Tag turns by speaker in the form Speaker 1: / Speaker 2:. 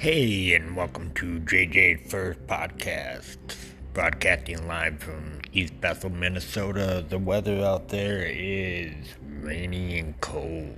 Speaker 1: Hey, and welcome to JJ First Podcast, broadcasting live from East Bethel, Minnesota. The weather out there is rainy and cold.